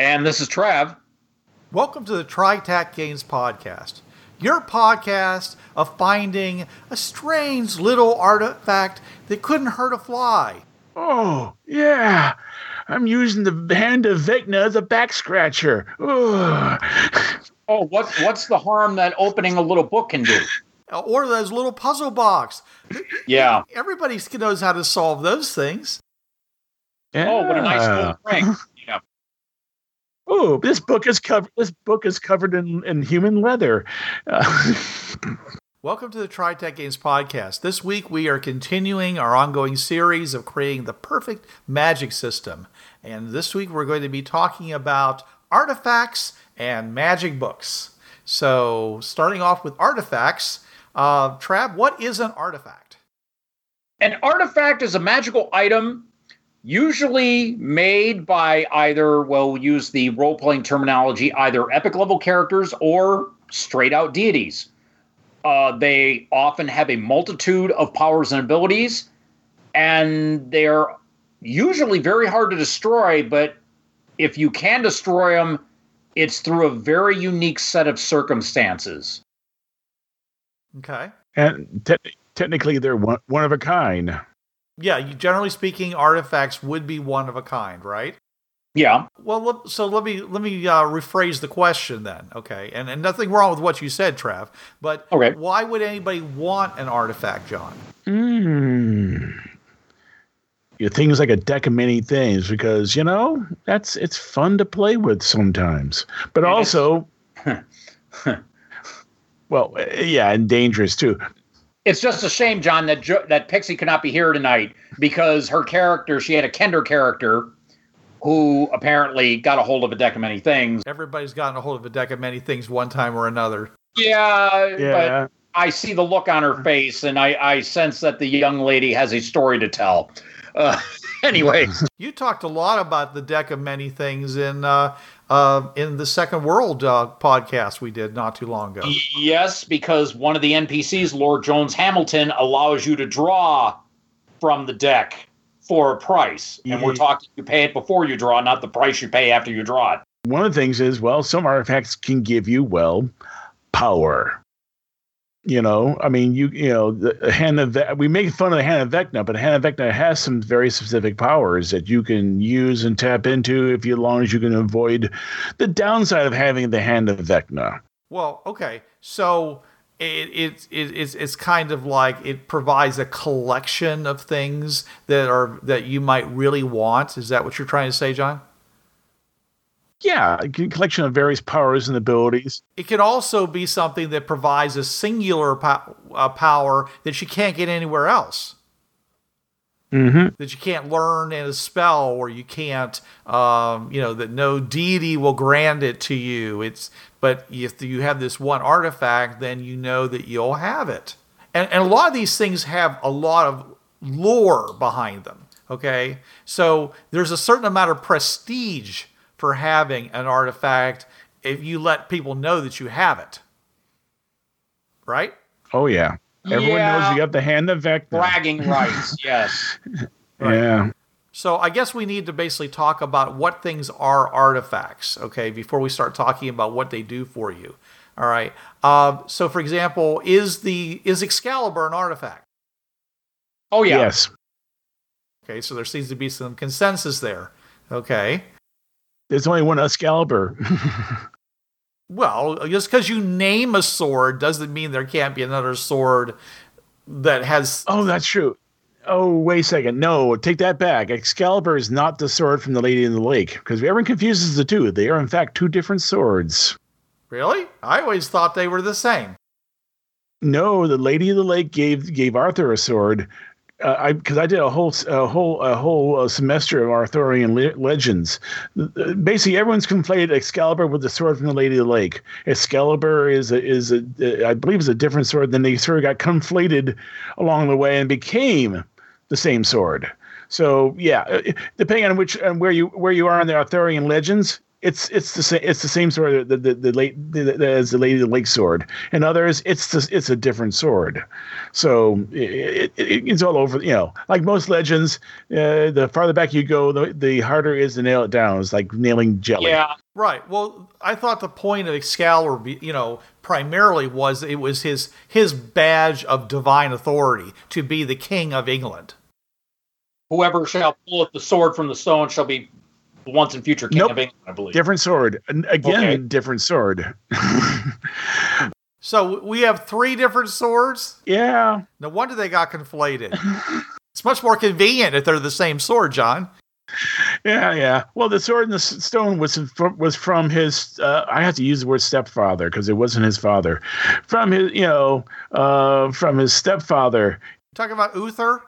And this is Trav. Welcome to the TriTac Games Podcast, your podcast of finding a strange little artifact that couldn't hurt a fly. Oh, yeah. I'm using the hand of Vecna the back scratcher. Oh, what what's the harm that opening a little book can do? Uh, or those little puzzle box. Yeah. Everybody knows how to solve those things. Oh, what a nice Yeah. little ring. Yeah. Oh, this book is covered. This book is covered in, in human leather. Uh, Welcome to the TriTac Games Podcast. This week we are continuing our ongoing series of creating the perfect magic system. And this week we're going to be talking about artifacts and magic books. So, starting off with artifacts, uh, Trav, what is an artifact? An artifact is a magical item usually made by either, well, we'll use the role playing terminology, either epic level characters or straight out deities. Uh, they often have a multitude of powers and abilities, and they're usually very hard to destroy, but if you can destroy them, it's through a very unique set of circumstances. Okay. and te- technically, they're one, one of a kind. Yeah, you, generally speaking, artifacts would be one of a kind, right? Yeah. Well, so let me let me uh, rephrase the question then. Okay, and and nothing wrong with what you said, Trav. But Okay. why would anybody want an artifact, John? Mm. Yeah, things like a deck of many things because you know that's it's fun to play with sometimes, but It is. also, well, eh, yeah, and dangerous too. It's just a shame, John, that jo- that Pixie could not be here tonight because her character, she had a Kender character who apparently got a hold of a deck of many things. Everybody's gotten a hold of a deck of many things one time or another. Yeah, Yeah, but I see the look on her face, and I, I sense that the young lady has a story to tell. Uh, anyway, You talked a lot about the deck of many things in uh, uh, in the Second World uh, podcast we did not too long ago. yes, because one of the NPCs, Lord Jones Hamilton, allows you to draw from the deck for a price, and we're talking you pay it before you draw, not the price you pay after you draw it. one of the things is well, some artifacts can give you well power. You know, I mean, you you know, the hand of Ve- we make fun of the hand of Vecna, but hand of Vecna has some very specific powers that you can use and tap into if you, as long as you can avoid the downside of having the hand of Vecna. Well, okay, so it, it, it it's it's kind of like it provides a collection of things that are that you might really want. Is that what you're trying to say, John? Yeah, a collection of various powers and abilities. It can also be something that provides a singular po- uh, power that you can't get anywhere else. Mm-hmm. That you can't learn in a spell, or you can't, um, you know, that no deity will grant it to you. It's but if you have this one artifact, then you know that you'll have it. And, and a lot of these things have a lot of lore behind them. Okay, so there's a certain amount of prestige for having an artifact if you let people know that you have it. Right? Oh yeah, everyone knows you got the hand of Vecna. Bragging rights, yes. Yeah. So I guess we need to basically talk about what things are artifacts, okay, before we start talking about what they do for you. All right. Um, so, for example, is the is Excalibur an artifact? Oh yeah. Yes. Okay, so there seems to be some consensus there. Okay. There's only one Excalibur. Well, just because you name a sword doesn't mean there can't be another sword that has. oh, that's true. Oh, wait a second. No, take that back. Excalibur is not the sword from the Lady in the Lake because everyone confuses the two. They are, in fact, two different swords. Really? I always thought they were the same. No, the Lady of the Lake gave gave Arthur a sword. Uh, I because I did a whole a whole a whole uh, semester of Arthurian le- legends. Basically, everyone's conflated Excalibur with the sword from the Lady of the Lake. Excalibur is a, is a uh, I believe is a different sword. Then they sort of got conflated along the way and became the same sword. So yeah, uh, depending on which and where you where you are in the Arthurian legends, it's it's the same it's the same sword the the, the late the, the, as the Lady of the Lake sword. In others, it's the, it's a different sword. So it, it, it's all over. You know, like most legends, uh, the farther back you go, the the harder it is to nail it down. It's like nailing jelly. Yeah. Right. Well, I thought the point of Excalibur, you know, primarily was it was his his badge of divine authority to be the king of England. Whoever shall pulleth the sword from the stone shall be the once in future king Nope. of England, I believe. Different sword. And again, Okay. different sword. So we have three different swords. yeah. No wonder they got conflated. it's much more convenient if they're the same sword, John. Yeah, yeah. Well, the sword and the stone was from, was from his. Uh, I have to use the word stepfather because it wasn't his father. From his, you know, uh, from his stepfather. Talking about Uther?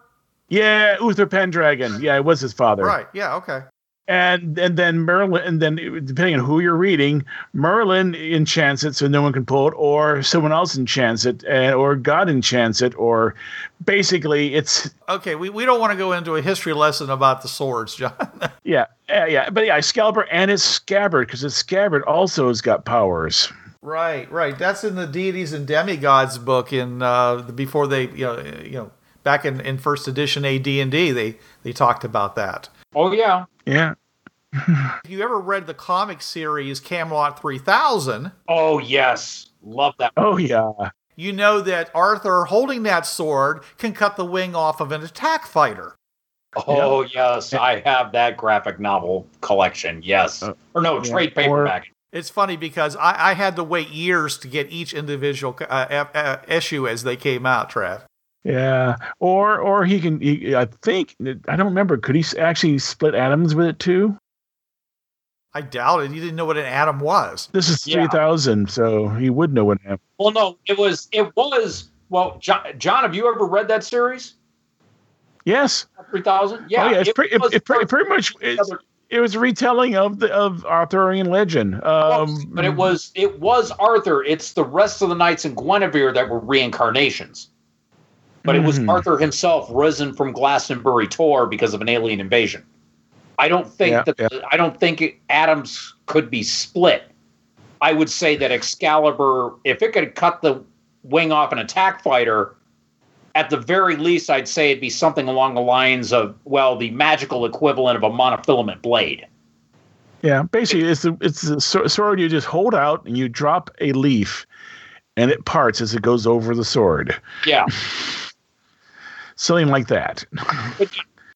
Yeah, Uther Pendragon. Yeah, it was his father. Right. Yeah. Okay. And and then Merlin, and then depending on who you're reading, Merlin enchants it so no one can pull it, or someone else enchants it, and, or God enchants it, or basically it's Okay. We, we don't want to go into a history lesson about the swords, John. yeah, yeah, yeah. But yeah, Excalibur and his scabbard because his scabbard also has got powers. right. Right. That's in the deities and demigods book in uh, before they you know you know back in, in first edition AD and D they they talked about that. Oh yeah. Yeah. If you ever read the comic series Camelot 3000, Oh yes. Love that. Oh yeah. you know that Arthur holding that sword can cut the wing off of an attack fighter. Oh yes, I have that graphic novel collection. Yes, Uh, or no, yeah, trade or- paperback. It's funny because I, I had to wait years to get each individual uh, uh, uh, issue as they came out, Trav. Yeah. Or or he can. He, I think I don't remember. Could he actually split atoms with it too? I doubt it. He didn't know what an atom was. This is Yeah. three thousand, so he would know what happened. Well, no, it was it was well, John. John have you ever read that series? Yes. Three thousand. Yeah, oh yeah. It's it pretty. It, was it, pretty, pretty much. It's, it was a retelling of the of Arthurian legend. Um, but it was it was Arthur. It's the rest of the knights in Guinevere that were reincarnations. But it was Mhm. Arthur himself risen from Glastonbury Tor because of an alien invasion. I don't think Yeah, that yeah. I don't think atoms could be split. I would say that Excalibur, if it could cut the wing off an attack fighter, at the very least, I'd say it'd be something along the lines of well, the magical equivalent of a monofilament blade. Yeah, basically, it's the it's the sword you just hold out and you drop a leaf, and it parts as it goes over the sword. Yeah, Something like that.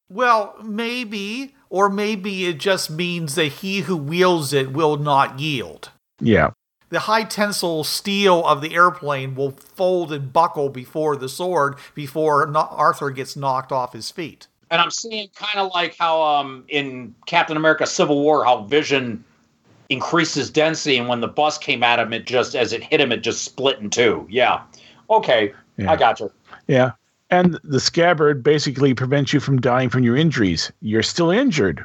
Well, maybe, or maybe it just means that he who wields it will not yield. Yeah. The high tensile steel of the airplane will fold and buckle before the sword before Arthur gets knocked off his feet. and I'm seeing kind of like how um in Captain America: Civil War, how Vision increases density, and when the bus came at him, it just as it hit him, it just split in two. Yeah, okay, Yeah. I got you. Yeah. And the scabbard basically prevents you from dying from your injuries. You're still injured.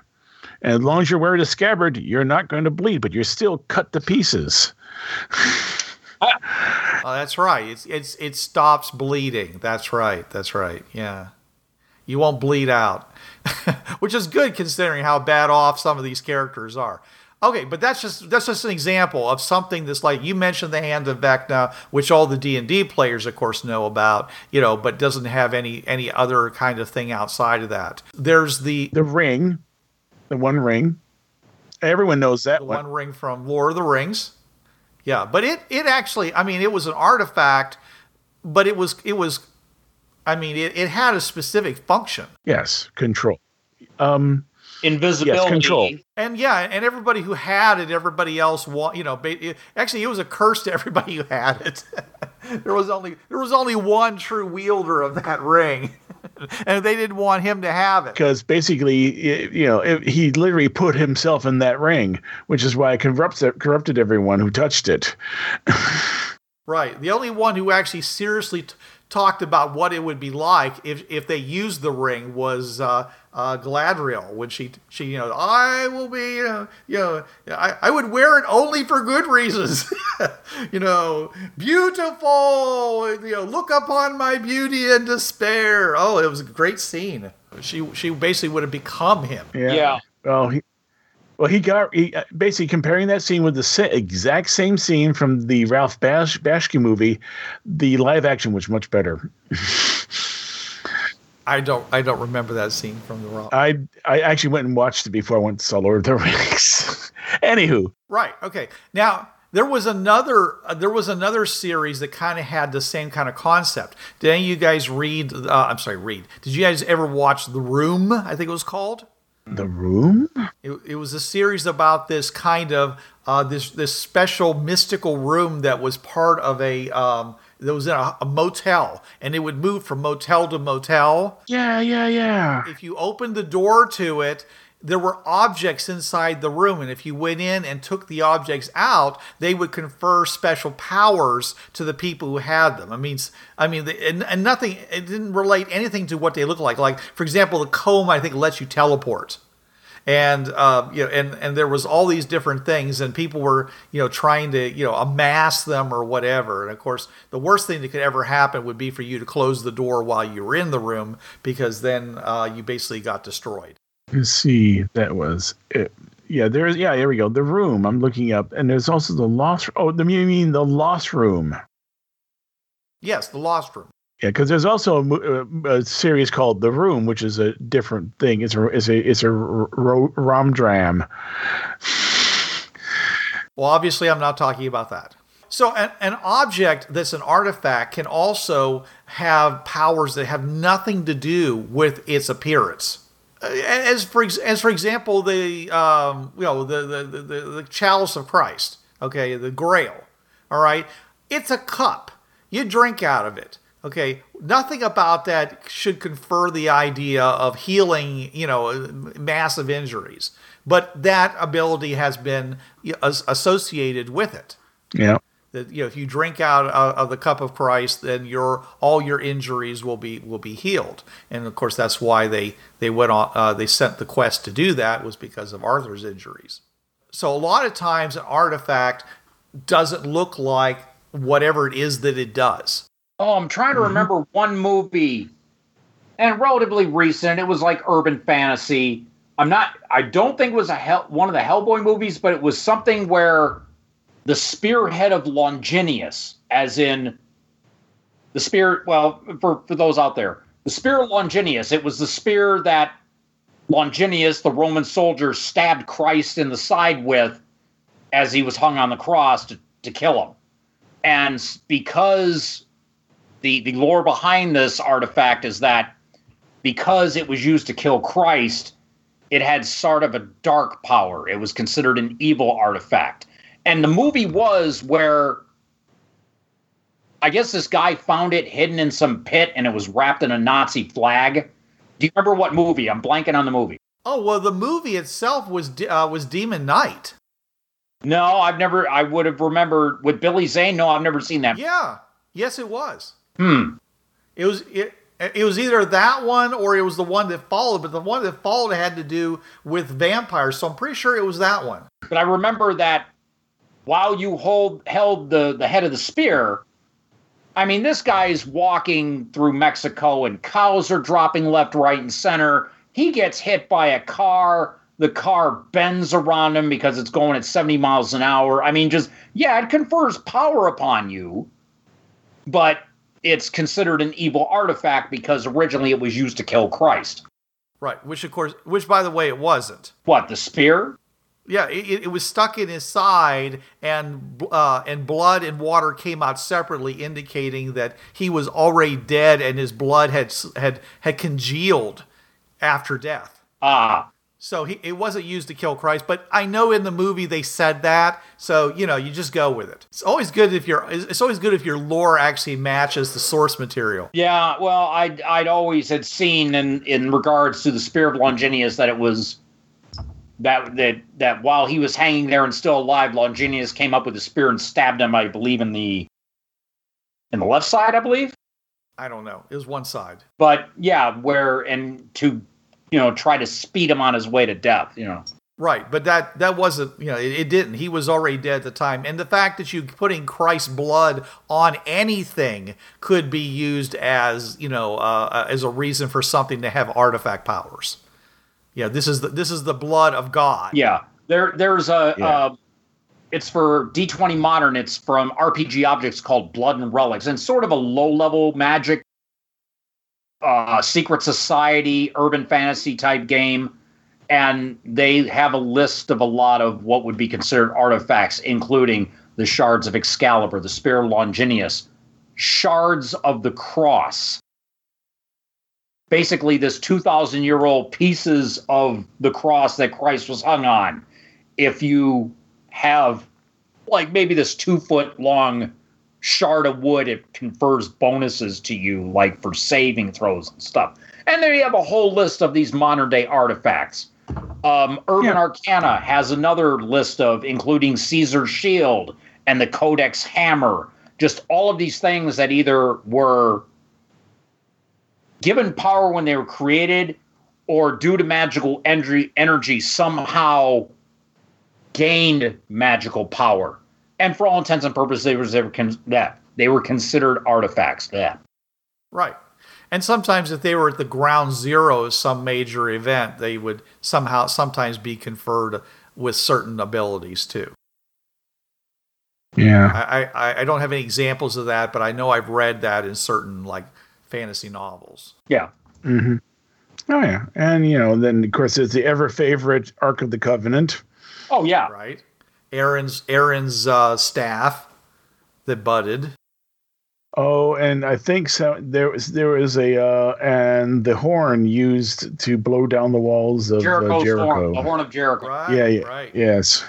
And as long as you're wearing a scabbard, you're not going to bleed, but you're still cut to pieces. Ah. Oh, that's right. It's it's it stops bleeding. That's right. That's right. Yeah. You won't bleed out. Which is good considering how bad off some of these characters are. Okay, but that's just that's just an example of something that's like you mentioned the hand of Vecna, which all the D and D players, of course, know about, you know, but doesn't have any any other kind of thing outside of that. There's the The ring, the one ring. Everyone knows that the one. one ring from Lord of the Rings. Yeah, but it it actually, I mean, it was an artifact, but it was it was, I mean, it, it had a specific function. Yes, control. Um, invisibility. Yes, control. And yeah, and everybody who had it, everybody else wa- you know, ba- it- actually it was a curse to everybody who had it. there was only there was only one true wielder of that ring. and they didn't want him to have it. because basically, you know, it, he literally put himself in that ring, which is why it corrupted, corrupted everyone who touched it. Right. The only one who actually seriously t- talked about what it would be like if, if they used the ring was uh, uh, Galadriel when she she you know I will be you know, you know I, I would wear it only for good reasons. You know beautiful you know look upon my beauty and despair. Oh it was a great scene. She she basically would have become him. Yeah. Well, he, well, he got he, uh, basically comparing that scene with the exact same scene from the Ralph Bash, Bashki movie. The live action was much better. I don't I don't remember that scene from the Ralph. I I actually went and watched it before I went to saw Lord of the Rings. Anywho, Right. Okay. Now there was another uh, there was another series that kind of had the same kind of concept. Did any of you guys read? Uh, I'm sorry, read. Did you guys ever watch The Room? I think it was called. The Room. It, it was a series about this kind of uh, this this special mystical room that was part of a um, that was in a, a motel, and it would move from motel to motel. Yeah, yeah, yeah. if you opened the door to it, there were objects inside the room, and if you went in and took the objects out, they would confer special powers to the people who had them. I mean, I mean, and, and nothing. It didn't relate anything to what they looked like. Like, for example, the comb I think lets you teleport. And uh, you know, and and there was all these different things, and people were you know trying to you know amass them or whatever. And of course, the worst thing that could ever happen would be for you to close the door while you were in the room, because then uh, you basically got destroyed. Let's see. That was it. Yeah, there's yeah. Here we go. The Room. I'm looking up, and there's also the Lost. Oh, the you mean the Lost Room? Yes, the Lost Room. Yeah, because there's also a, uh, a series called The Room, which is a different thing. It's a it's a it's a rom dram. Well, obviously, I'm not talking about that. So, an, an object that's an artifact can also have powers that have nothing to do with its appearance. Uh, As for as for example, the um, you know the, the the the chalice of Christ, okay, the Grail. All right, it's a cup. You drink out of it. Okay, nothing about that should confer the idea of healing, you know, massive injuries. But that ability has been as- associated with it. Yeah. That you know, if you drink out of of the cup of Christ, then your all your injuries will be will be healed. And of course, that's why they they went on. Uh, they sent the quest to do that was because of Arthur's injuries. So a lot of times, an artifact doesn't look like whatever it is that it does. Oh, I'm trying to remember one movie, and relatively recent. It was like urban fantasy. I'm not. I don't think it was a hell, one of the Hellboy movies, but it was something where the spearhead of Longinus, as in the spear. Well, for for those out there, the spear of Longinus. It was the spear that Longinus, the Roman soldier, stabbed Christ in the side with as he was hung on the cross to, to kill him. And because the the lore behind this artifact is that because it was used to kill Christ, it had sort of a dark power. It was considered an evil artifact. And the movie was where I guess this guy found it hidden in some pit and it was wrapped in a Nazi flag. Do you remember what movie? I'm blanking on the movie. Oh well, the movie itself was uh, was Demon Knight. No, I've never I would have remembered with Billy Zane. No, I've never seen that. Yeah, yes, it was. Hmm. It was it. It was either that one or it was the one that followed, but the one that followed had to do with vampires. So I'm pretty sure it was that one. But I remember that while you hold held the the head of the spear, I mean, this guy's walking through Mexico and cows are dropping left, right, and center. He gets hit by a car. The car bends around him because it's going at 70 miles an hour. I mean, just, yeah, it confers power upon you, but it's considered an evil artifact because originally it was used to kill Christ. Right. Which of course, which by the way, it wasn't. What, the spear? Yeah, it, it was stuck in his side, and uh, and blood and water came out separately, indicating that he was already dead, and his blood had had had congealed after death. Ah, So he, it wasn't used to kill Christ, but I know in the movie they said that, so you know you just go with it. It's always good if your it's always good if your lore actually matches the source material. Yeah, well, I'd I'd always had seen in in regards to the Spear of Longinus that it was that that that while he was hanging there and still alive, Longinus came up with a spear and stabbed him. I believe in the in the left side, I believe. I don't know. It was one side. But yeah, where and to you know try to speed him on his way to death. You know. Right, but that that wasn't you know it, it, didn't. He was already dead at the time, and the fact that you putting Christ's blood on anything could be used as you know uh, as a reason for something to have artifact powers. Yeah, this is the this is the blood of God. Yeah, there there's a. Yeah. Uh, it's for D20 Modern. It's from RPG Objects called Blood and Relics, and sort of a low level magic, uh, secret society, urban fantasy type game. And they have a list of a lot of what would be considered artifacts, including the shards of Excalibur, the Spear Longinus, shards of the Cross. Basically, this 2,000 year old pieces of the cross that Christ was hung on. If you have like maybe this two foot long shard of wood, it confers bonuses to you, like for saving throws and stuff. And then you have a whole list of these modern day artifacts. Um, Urban yeah. Arcana has another list of including Caesar's shield and the Codex hammer. Just all of these things that either were given power when they were created or due to magical energy, energy somehow gained magical power. And for all intents and purposes, they were, they were, con- yeah, they were considered artifacts. Yeah. Right. And sometimes, if they were at the ground zero of some major event, they would somehow sometimes be conferred with certain abilities too. Yeah. I, I, I don't have any examples of that, but I know I've read that in certain like fantasy novels. Yeah. Mm-hmm. Oh yeah, and you know, then of course it's the ever favorite Ark of the Covenant. Oh yeah, right. Aaron's Aaron's uh, staff that budded. Oh, and I think so. There was there was a uh, and the horn used to blow down the walls of uh, Jericho. Horn, the horn of Jericho. Right, yeah, yeah, right. yes,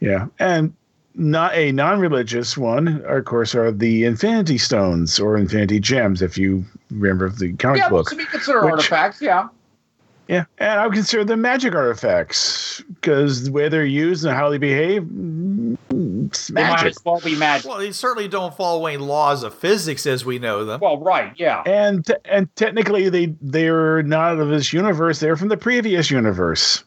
yeah, and not a non-religious one, of course, are the Infinity Stones or Infinity Gems, if you remember the comic books. yeah, book. Yeah, be considered which, artifacts. Yeah. Yeah, and I would consider them magic artifacts because the way they're used and how they behave, it's magic. They might as well be magic. Well, they certainly don't follow any laws of physics as we know them. Well, right, yeah. And and technically, they they're not of this universe; they're from the previous universe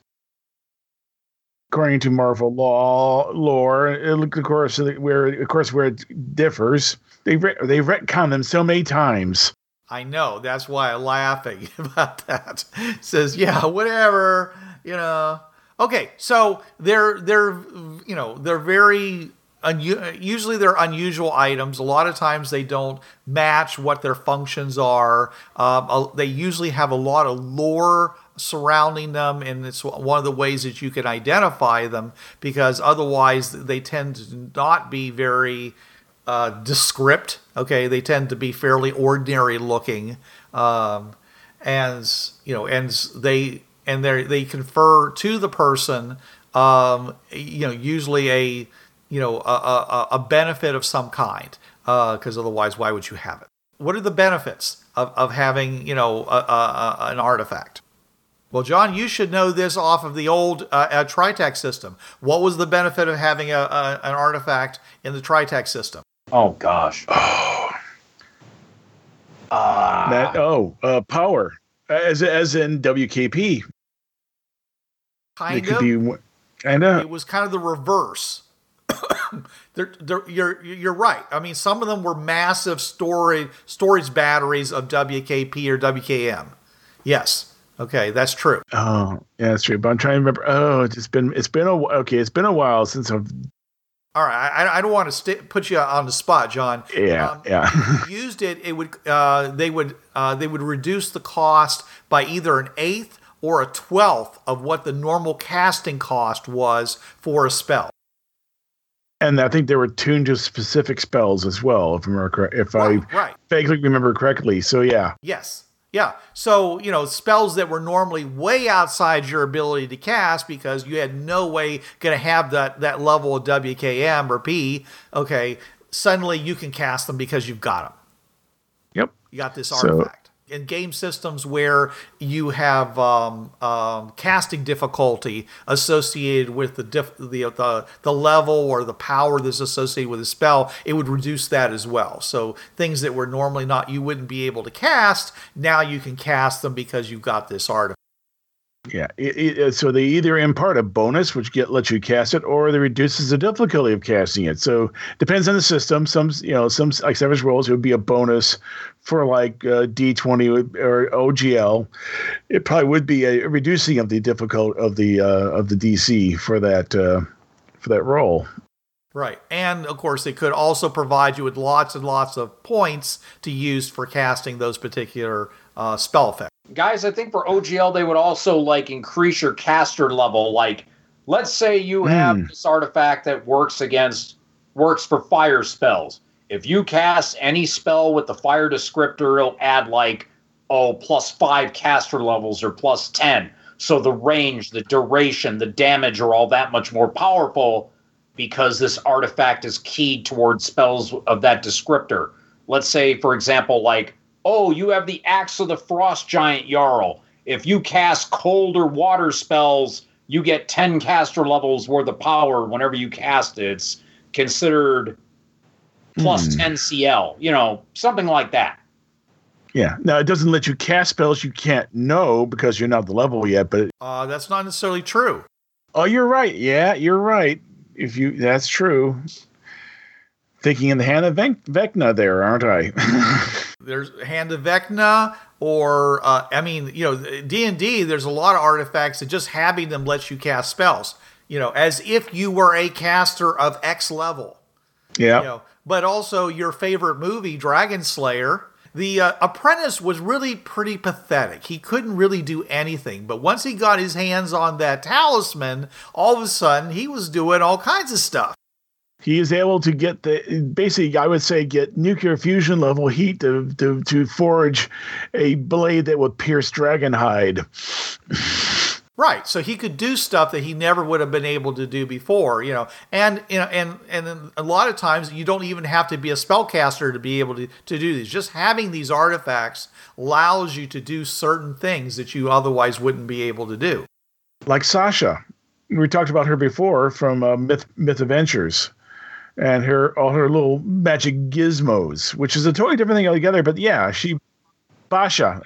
according to Marvel law lore, of course, where of course where it differs, they they retcon them so many times. I know that's why I'm laughing about that. says, yeah, whatever, you know. Okay, so they're they're you know they're very usually they're unusual items. A lot of times they don't match what their functions are. Um, they usually have a lot of lore surrounding them, and it's one of the ways that you can identify them because otherwise they tend to not be very uh, descript. Okay, they tend to be fairly ordinary looking, um, and you know, and they and they they confer to the person, um, you know, usually a you know a, a, a benefit of some kind because uh, otherwise why would you have it what are the benefits of, of having you know a, a, an artifact well john you should know this off of the old uh, uh, tritac system. What was the benefit of having a, a, an artifact in the tritac system? Oh gosh. Oh. Uh, that oh uh, power. As as in wkp kind it of. be, I know. It was kind of the reverse. They're, they're, you're you're right. I mean, some of them were massive storage storage batteries of WKP or WKM. Yes. Okay, that's true. Oh, yeah, that's true. But I'm trying to remember. Oh, it's been it's been a okay. It's been a while since I've. All right, I, I don't want to st- put you on the spot, John. Yeah, um, yeah. used it, it would uh, they would uh, they would reduce the cost by either an eighth or a twelfth of what the normal casting cost was for a spell and I think they were tuned to specific spells as well, if, I'm if right, I right. vaguely remember correctly. So yeah. Yes, Yeah. So, you know, spells that were normally way outside your ability to cast because you had no way going to have that, that level of WKM or P, okay, suddenly you can cast them because you've got them. Yep. You got this So- artifact. In game systems where you have um, um, casting difficulty associated with the, diff- the the the level or the power that's associated with a spell, it would reduce that as well. So things that were normally not you wouldn't be able to cast, now you can cast them because you've got this artifact. Yeah. It, it, so they either impart a bonus, which get lets you cast it, or they reduces the difficulty of casting it. So depends on the system. Some you know some like Savage Worlds it would be a bonus for like uh, D twenty or OGL. It probably would be a reducing of the difficult of the uh, of the DC for that uh, for that roll. Right. And of course, it could also provide you with lots and lots of points to use for casting those particular uh, spell effects. Guys, I think for OGL they would also like increase your caster level. Like, let's say you have Hmm. this artifact that works against works for fire spells. If you cast any spell with the fire descriptor, it'll add like oh plus five caster levels or plus ten. So the range, the duration, the damage are all that much more powerful because this artifact is keyed towards spells of that descriptor. Let's say, for example, like, oh, you have the Axe of the Frost Giant Jarl. If you cast cold or water spells, you get 10 caster levels worth of power whenever you cast it. It's considered plus Hmm. 10 CL, you know, something like that. Yeah. Now it doesn't let you cast spells you can't know because you're not the level yet. But Uh, that's not necessarily true. oh, you're right. Yeah, you're right. If you that's true. Thinking in the hand of Vec- Vecna there, aren't I? There's Hand of Vecna, or uh, I mean, you know, D and D. There's a lot of artifacts that just having them lets you cast spells. You know, as if you were a caster of X level. yeah. You know, but also your favorite movie, Dragon Slayer. The uh, apprentice was really pretty pathetic. He couldn't really do anything. But once he got his hands on that talisman, all of a sudden he was doing all kinds of stuff. He is able to get the basically i would say get nuclear fusion level heat to to, to forge a blade that would pierce dragon hide Right. So he could do stuff that he never would have been able to do before, you know. And you know, and and then a lot of times you don't even have to be a spellcaster to be able to, to do these. Just having these artifacts allows you to do certain things that you otherwise wouldn't be able to do. like sasha we talked about her before from uh, myth myth adventures and her all her little magic gizmos which is a totally different thing altogether but yeah she basha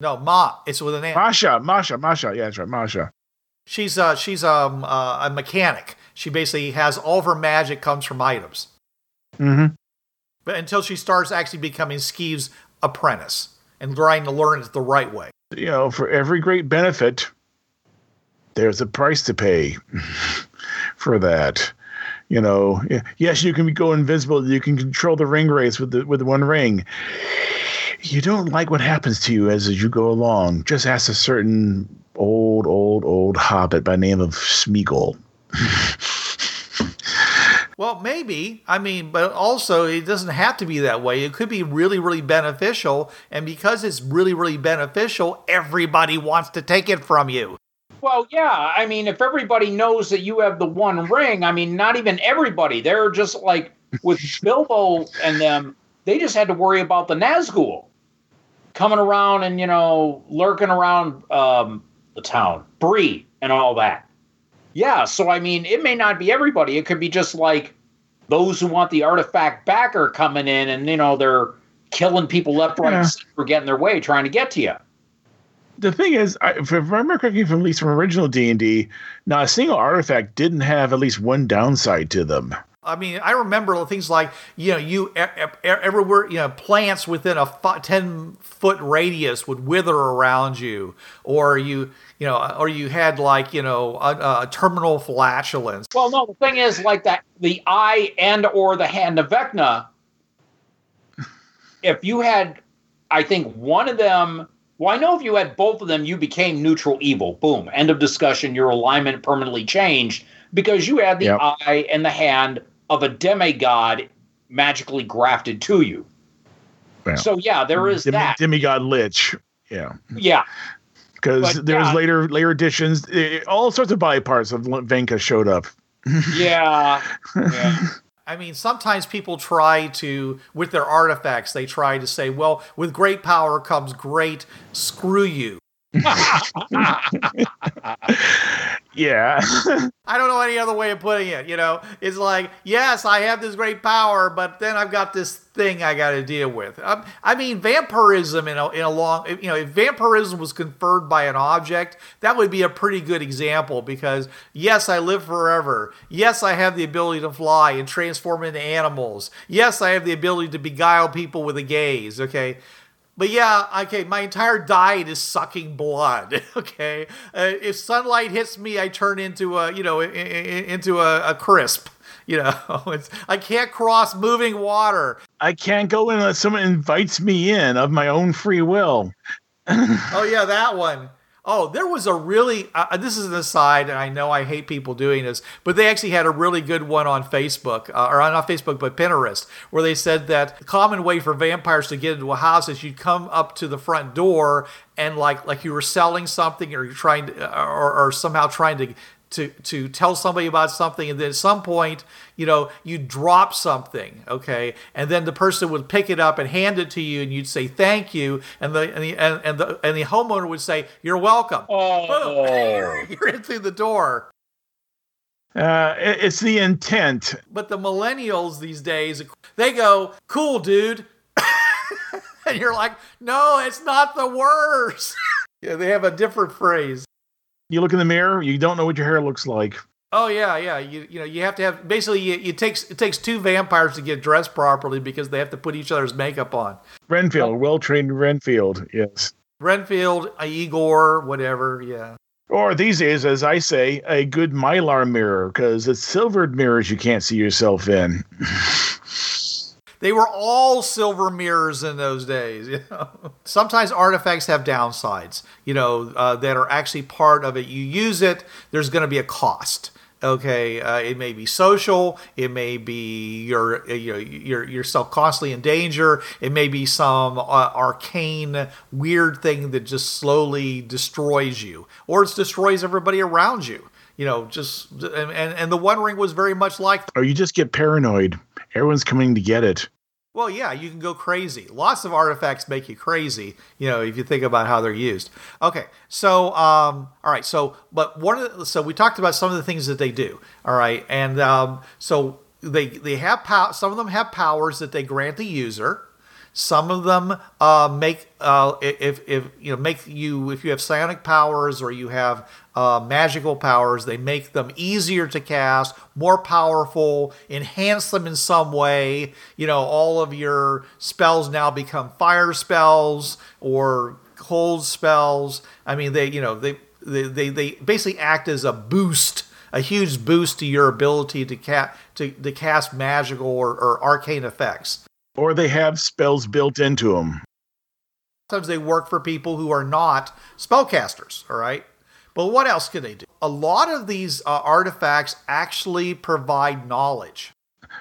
No, Ma, it's with an M. masha masha masha yeah that's right masha She's uh she's um uh, a mechanic. She basically has all of her magic comes from items. mm-hmm. But until she starts actually becoming Skeeve's apprentice and trying to learn it the right way. you know, for every great benefit, there's a price to pay for that. You know, yes, you can go invisible. You can control the ring race with the with one ring. You don't like what happens to you as, as you go along. Just ask a certain old, old, old hobbit by name of Smeagol. Well, maybe. I mean, but also it doesn't have to be that way. It could be really, really beneficial. And because it's really, really beneficial, everybody wants to take it from you. Well, yeah. I mean, if everybody knows that you have the one ring, I mean, not even everybody. They're just like with Bilbo and them, they just had to worry about the Nazgul coming around and, you know, lurking around um, the town, Bree, and all that. Yeah. So, I mean, it may not be everybody. It could be just like those who want the artifact back are coming in and, you know, they're killing people left, right, Yeah. and center, for getting their way, trying to get to you. The thing is, I, if I remember correctly from at least from original D and D, now a single artifact didn't have at least one downside to them. I mean, I remember things like, you know, you everywhere, you know, plants within a fi- 10 foot radius would wither around you, or you, you know, or you had like, you know, a, a terminal flatulence. Well, no, the thing is, like that, the eye and or the hand of Vecna. If you had, I think one of them. Well, I know if you had both of them, you became neutral evil. Boom. End of discussion. Your alignment permanently changed because you had the Yep. eye and the hand of a demigod magically grafted to you. Well, So yeah, there is Demi- that. demigod lich. Yeah. Yeah. Because there's yeah. later later editions, eh, all sorts of body parts of Venka showed up. Yeah. yeah. I mean, sometimes people try to, with their artifacts, they try to say, well, with great power comes great screw you. Yeah. I don't know any other way of putting it. You know, it's like, yes, I have this great power, but then I've got this thing I got to deal with. Um, I mean, vampirism in a, in a long, you know, if vampirism was conferred by an object, that would be a pretty good example because, yes, I live forever. Yes, I have the ability to fly and transform into animals. Yes, I have the ability to beguile people with a gaze. Okay. But yeah, okay, my entire diet is sucking blood. Okay, uh, if sunlight hits me, I turn into a you know into a, a crisp. You know, it's, I can't cross moving water. I can't go in unless someone invites me in of my own free will. Oh yeah, that one. Oh, there was a really. Uh, this is an aside, and I know I hate people doing this, but they actually had a really good one on Facebook, uh, or not Facebook, but Pinterest, where they said that the common way for vampires to get into a house is you'd come up to the front door and like like you were selling something, or you're trying to, or, or somehow trying to. To, to tell somebody about something and then at some point you know you drop something okay and then the person would pick it up and hand it to you and you'd say thank you and the and the and, and the and the homeowner would say you're welcome Oh. you're in through the door. Uh, it's the intent. But the millennials these days, they go, cool, dude. and you're like, no, it's not the worst. yeah, they have a different phrase. You look in the mirror, you don't know what your hair looks like. Oh yeah, yeah. You you know you have to have basically you, it takes it takes two vampires to get dressed properly because they have to put each other's makeup on. Renfield, oh. well trained Renfield, yes. Renfield, Igor, whatever. Yeah. Or these days, as I say, a good mylar mirror, because it's silvered mirrors you can't see yourself in. They were all silver mirrors in those days. You know? Sometimes artifacts have downsides, you know, uh, that are actually part of it. You use it, there's going to be a cost. Okay, uh, it may be social. It may be you're you know you're yourself constantly in danger. It may be some uh, arcane weird thing that just slowly destroys you, or it destroys everybody around you. You know, just and and, the One Ring was very much like Or you just get paranoid. Everyone's coming to get it. Well, yeah, you can go crazy. Lots of artifacts make you crazy, you know, if you think about how they're used. Okay, so um, all right, so but one of the, so we talked about some of the things that they do. All right, and um, so they they have pow- some of them have powers that they grant the user. Some of them uh, make uh, if if you know make you if you have psionic powers or you have uh, magical powers, they make them easier to cast, more powerful, enhance them in some way. You know, all of your spells now become fire spells or cold spells. I mean, they you know they they they, they basically act as a boost a huge boost to your ability to, ca- to, to cast magical or, or arcane effects. Or they have spells built into them. Sometimes they work for people who are not spellcasters, all right? But what else can they do? A lot of these uh, artifacts actually provide knowledge.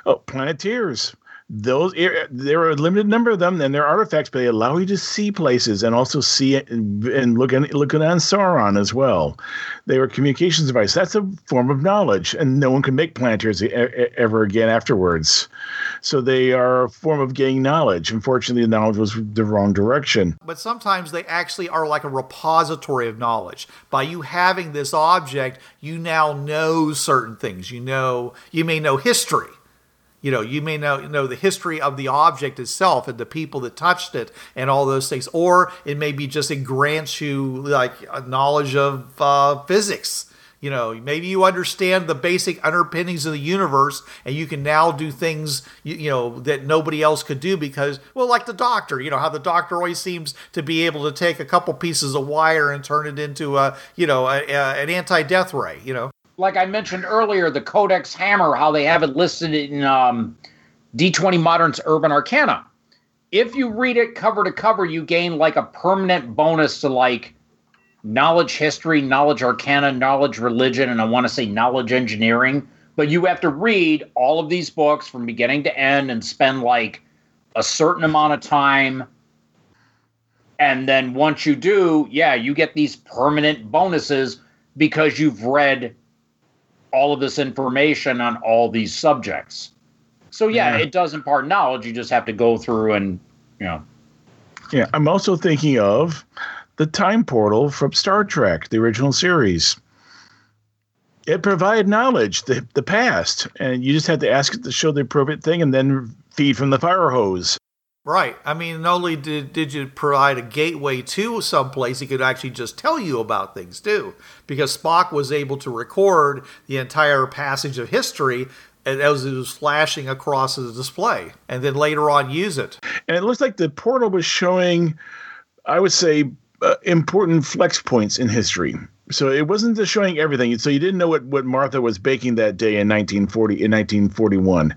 Oh, Palantirs. Those er, there are a limited number of them, and they're artifacts, but they allow you to see places and also see and and look at looking on Sauron as well. They were communications device. That's a form of knowledge, and no one can make Palantirs e- ever again afterwards. So they are a form of gaining knowledge. Unfortunately, the knowledge was the wrong direction. But sometimes they actually are like a repository of knowledge. By you having this object, you now know certain things. You know, you may know history. You know, you may know know the history of the object itself and the people that touched it and all those things. Or it may be just it grants you like a knowledge of uh, physics. You know, maybe you understand the basic underpinnings of the universe, and you can now do things you, you know that nobody else could do because, well, like the doctor. You know how the doctor always seems to be able to take a couple pieces of wire and turn it into a, you know, a, a, an anti-death ray. You know, like I mentioned earlier, the Codex Hammer, how they have it listed in um, D20 Modern's Urban Arcana. If you read it cover to cover, you gain like a permanent bonus to like knowledge history, knowledge arcana, knowledge religion, and I want to say knowledge engineering. But you have to read all of these books from beginning to end and spend like a certain amount of time And then once you do, yeah, you get these permanent bonuses because you've read all of this information on all these subjects. So yeah, Yeah. it does impart knowledge. You just have to go through and you know. Yeah, I'm also thinking of the time portal from Star Trek, the original series. It provided knowledge, the the past, and you just had to ask it to show the appropriate thing, and then feed from the fire hose. Right. I mean, not only did, did you provide a gateway to someplace, he could actually just tell you about things too. Because Spock was able to record the entire passage of history as it was flashing across the display, and then later on use it. And it looks like the portal was showing, I would say, uh, important flex points in history. So it wasn't just showing everything. So you didn't know what, what Martha was baking that day in 1940 in 1941,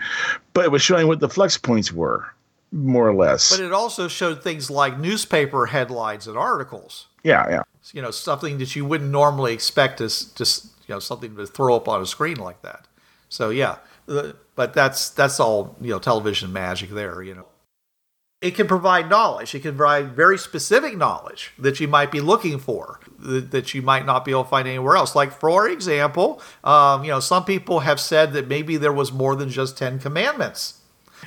but it was showing what the flex points were, more or less. But it also showed things like newspaper headlines and articles. yeah, yeah. You know, something that you wouldn't normally expect as just you know something to throw up on a screen like that. So yeah, but that's that's all you know television magic there. You know, it can provide knowledge. It can provide very specific knowledge that you might be looking for that, that you might not be able to find anywhere else. Like for example, um, you know, some people have said that maybe there was more than just Ten Commandments.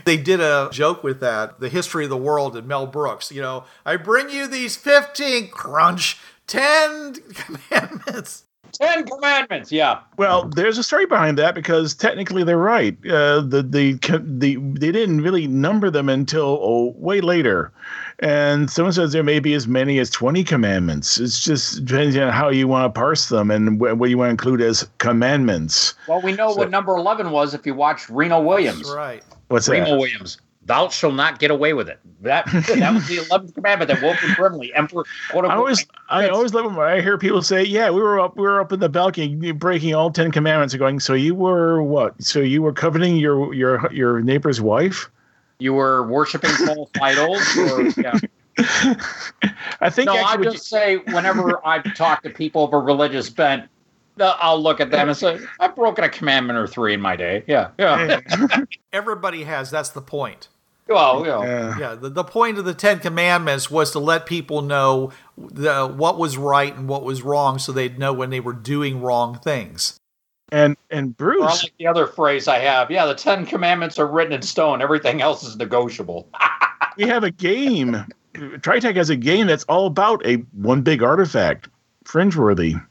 They did a joke with that, the history of the world and Mel Brooks. You know, I bring you these 15 crunch 10 commandments. Ten Commandments, yeah. Well, there's a story behind that because technically they're right. Uh, the, the the they didn't really number them until oh, way later, and someone says there may be as many as twenty commandments. It's just depends on how you want to parse them and wh- what you want to include as commandments. Well, we know So- what number eleven was if you watched Remo Williams. That's right. What's that? Remo Williams. Thou shalt not get away with it. That that was the eleventh commandment that Wilford Brimley, Emperor. Quote, I always, I always love it when I hear people say, "Yeah, we were up, we were up in the balcony breaking all ten commandments." And going, so you were what? So you were coveting your your your neighbor's wife? you were worshiping false idols. Or, yeah. I think No, I what just say whenever I talk to people of a religious bent, I'll look at them and say, "I've broken a commandment or three in my day." Yeah, yeah. Everybody has. That's the point. well, you know, Yeah. Yeah, the, the point of the Ten Commandments was to let people know the, what was right and what was wrong so they'd know when they were doing wrong things. and and Bruce, like the other phrase I have. Yeah, the Ten Commandments are written in stone. Everything else is negotiable. we have a game. TriTac has a game that's all about a one big artifact, Fringeworthy.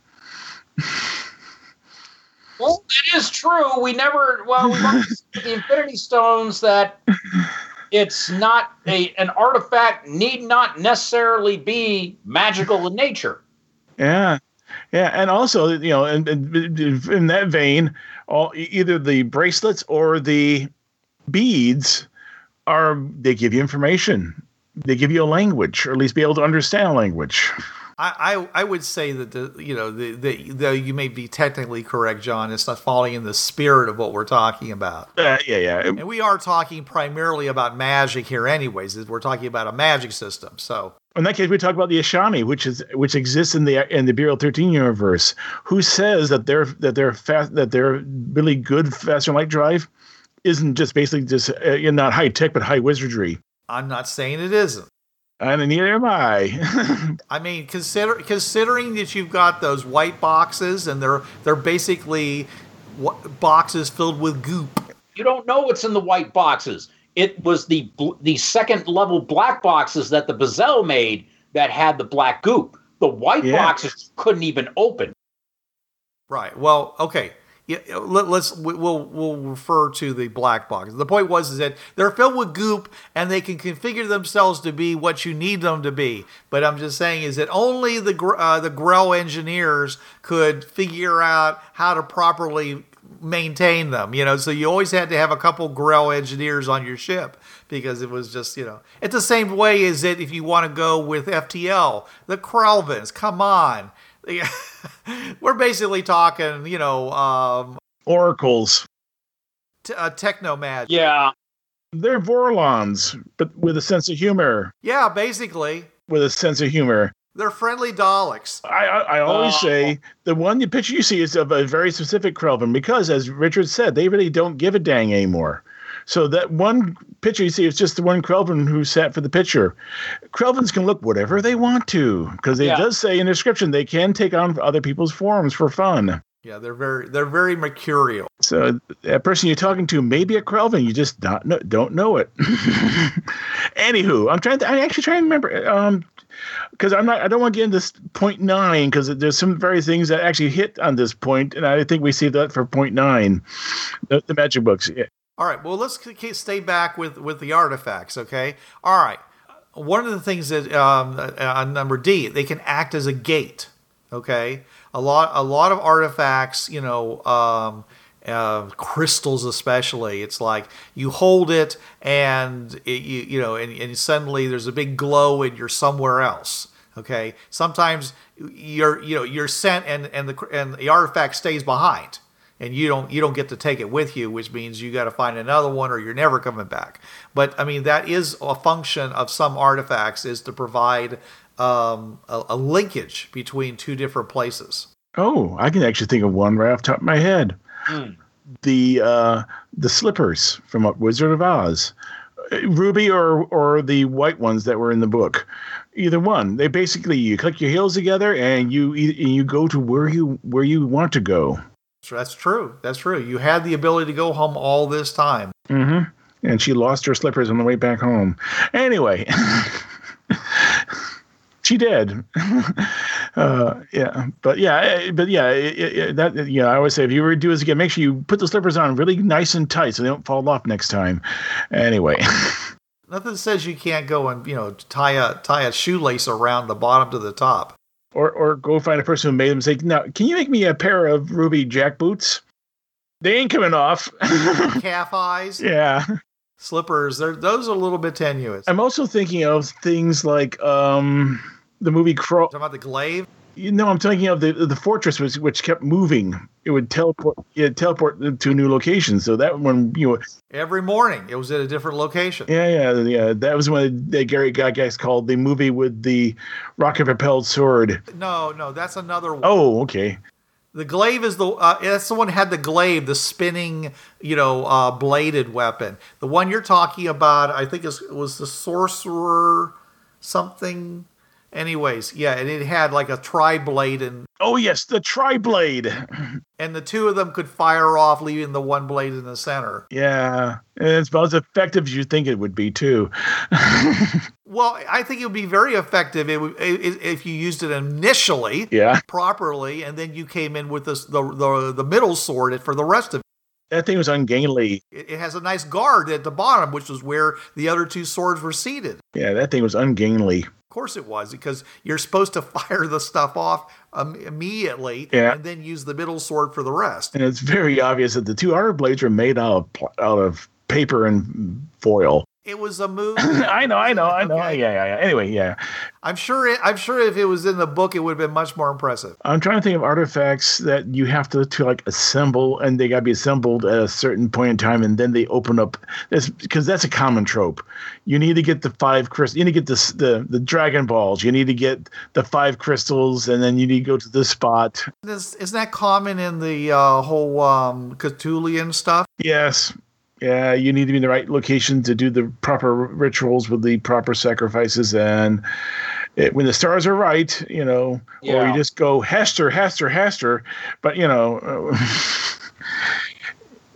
Well, it is true. We never. Well, we the Infinity Stones that it's not a an artifact need not necessarily be magical in nature. Yeah, yeah, and also you know, and, and in that vein, all either the bracelets or the beads are they give you information. They give you a language, or at least be able to understand a language. I, I, I would say that the you know the, the though you may be technically correct, John, it's not falling in the spirit of what we're talking about. Uh, yeah, yeah. And we are talking primarily about magic here, anyways. is We're talking about a magic system. So In that case, we talk about the Ashani, which is which exists in the in the Bureau Thirteen universe. Who says that their that their fast that their really good faster light drive isn't just basically just uh, you know, not high tech but high wizardry? I'm not saying it isn't. And neither am I. I mean, consider considering that you've got those white boxes and they're they're basically wa- boxes filled with goop. You don't know what's in the white boxes. It was the bl- the second level black boxes that the Bazell made that had the black goop. The white Yeah. boxes couldn't even open. Right. Well, okay. Yeah, let, us we'll we'll refer to the black box. The point was is that they're filled with goop and they can configure themselves to be what you need them to be. But I'm just saying is that only the uh, the Grell engineers could figure out how to properly maintain them. You know, so you always had to have a couple Grell engineers on your ship because it was just you know it's the same way as it if you want to go with FTL the Krelvins. Come on. We're basically talking, you know, um, Oracles. t- uh, techno magic. Yeah. They're Vorlons, but with a sense of humor. Yeah, basically, With a sense of humor. they're friendly Daleks. I, I, I always Oh. say the one the picture you see is of a very specific Krelvin because, as Richard said, they really don't give a dang anymore. So that one picture you see is just the one Krelvin who sat for the picture. Krelvins can look whatever they want to because it Yeah. does say in the description they can take on other people's forms for fun. Yeah, they're very they're very mercurial. So that person you're talking to may be a Krelvin, you just not know, don't know it. Anywho, I'm trying to. I'm actually trying to remember. Um, because I'm not. I don't want to get into this point nine because there's some very things that actually hit on this point, and I think we see that for point nine, the, the magic books. All right. Well, let's stay back with with the artifacts. Okay. All right. One of the things that um, uh, on number D, they can act as a gate. Okay. A lot a lot of artifacts, you know, um, uh, crystals especially. It's like you hold it and it, you you know, and, and suddenly there's a big glow and you're somewhere else. Okay. Sometimes you're you know you're sent and and the and the artifact stays behind and you don't you don't get to take it with you, which means you got to find another one or you're never coming back. But I mean that is a function of some artifacts is to provide um, a, a linkage between two different places. Oh, I can actually think of one right off the top of my head. Hmm. The uh, the slippers from Wizard of Oz, Uh, Ruby or or the white ones that were in the book. Either one. They basically you click your heels together and you and you go to where you where you want to go. So that's true. That's true. You had the ability to go home all this time. hmm And she lost her slippers on the way back home. Anyway, she did. uh, yeah, but yeah, eh, but yeah, it, it, that you know, I always say if you ever do this again, make sure you put the slippers on really nice and tight so they don't fall off next time. Anyway, Nothing says you can't go and you know tie a tie a shoelace around the bottom to the top. Or or go find a person who made them. Say, now, can you make me a pair of ruby jack boots? They ain't coming off. Calf eyes, yeah. slippers. They're, those are a little bit tenuous. I'm also thinking of things like um the movie Krull. Talking about the glaive. You know, I'm thinking of the the fortress which which kept moving. It would teleport. It teleport to new locations. So that one, you know, Every morning, it was at a different location. yeah, yeah, yeah. That was when the Gary Gygax called the movie with the rocket propelled sword. No, no, that's another one. Oh, okay. The glaive is the uh, that's the one that had the glaive, the spinning, you know, uh, bladed weapon. The one you're talking about, I think, is was the sorcerer something. Anyways, yeah, and it had like a tri blade, and Oh yes, the tri blade. and the two of them could fire off, leaving the one blade in the center. Yeah, and it's about as effective as you think it would be too. Well, I think it would be very effective if, you used it initially yeah, properly, and then you came in with this, the the the middle sword for the rest of it. that thing was ungainly. It has a nice guard at the bottom, which was where the other two swords were seated. Yeah, that thing was ungainly. Of course, it was because you're supposed to fire the stuff off um, immediately, Yeah. and then use the middle sword for the rest. And it's very obvious that the two outer blades are made out of out of paper and foil. It was a move. I know, I know, I know. Okay. Yeah, yeah, yeah. Anyway, yeah. I'm sure. It, I'm sure if it was in the book, it would have been much more impressive. I'm trying to think of artifacts that you have to, to like assemble, and they got to be assembled at a certain point in time, and then they open up. That's because that's a common trope. You need to get the five crystals. You need to get the, the the Dragon Balls. You need to get the five crystals, and then you need to go to the spot. Is, isn't that common in the uh, whole um, Cthulhian stuff? Yes. Yeah, you need to be in the right location to do the proper rituals with the proper sacrifices, and it, when the stars are right, you know, or you just go Hastur, Hastur, Hastur. But you know,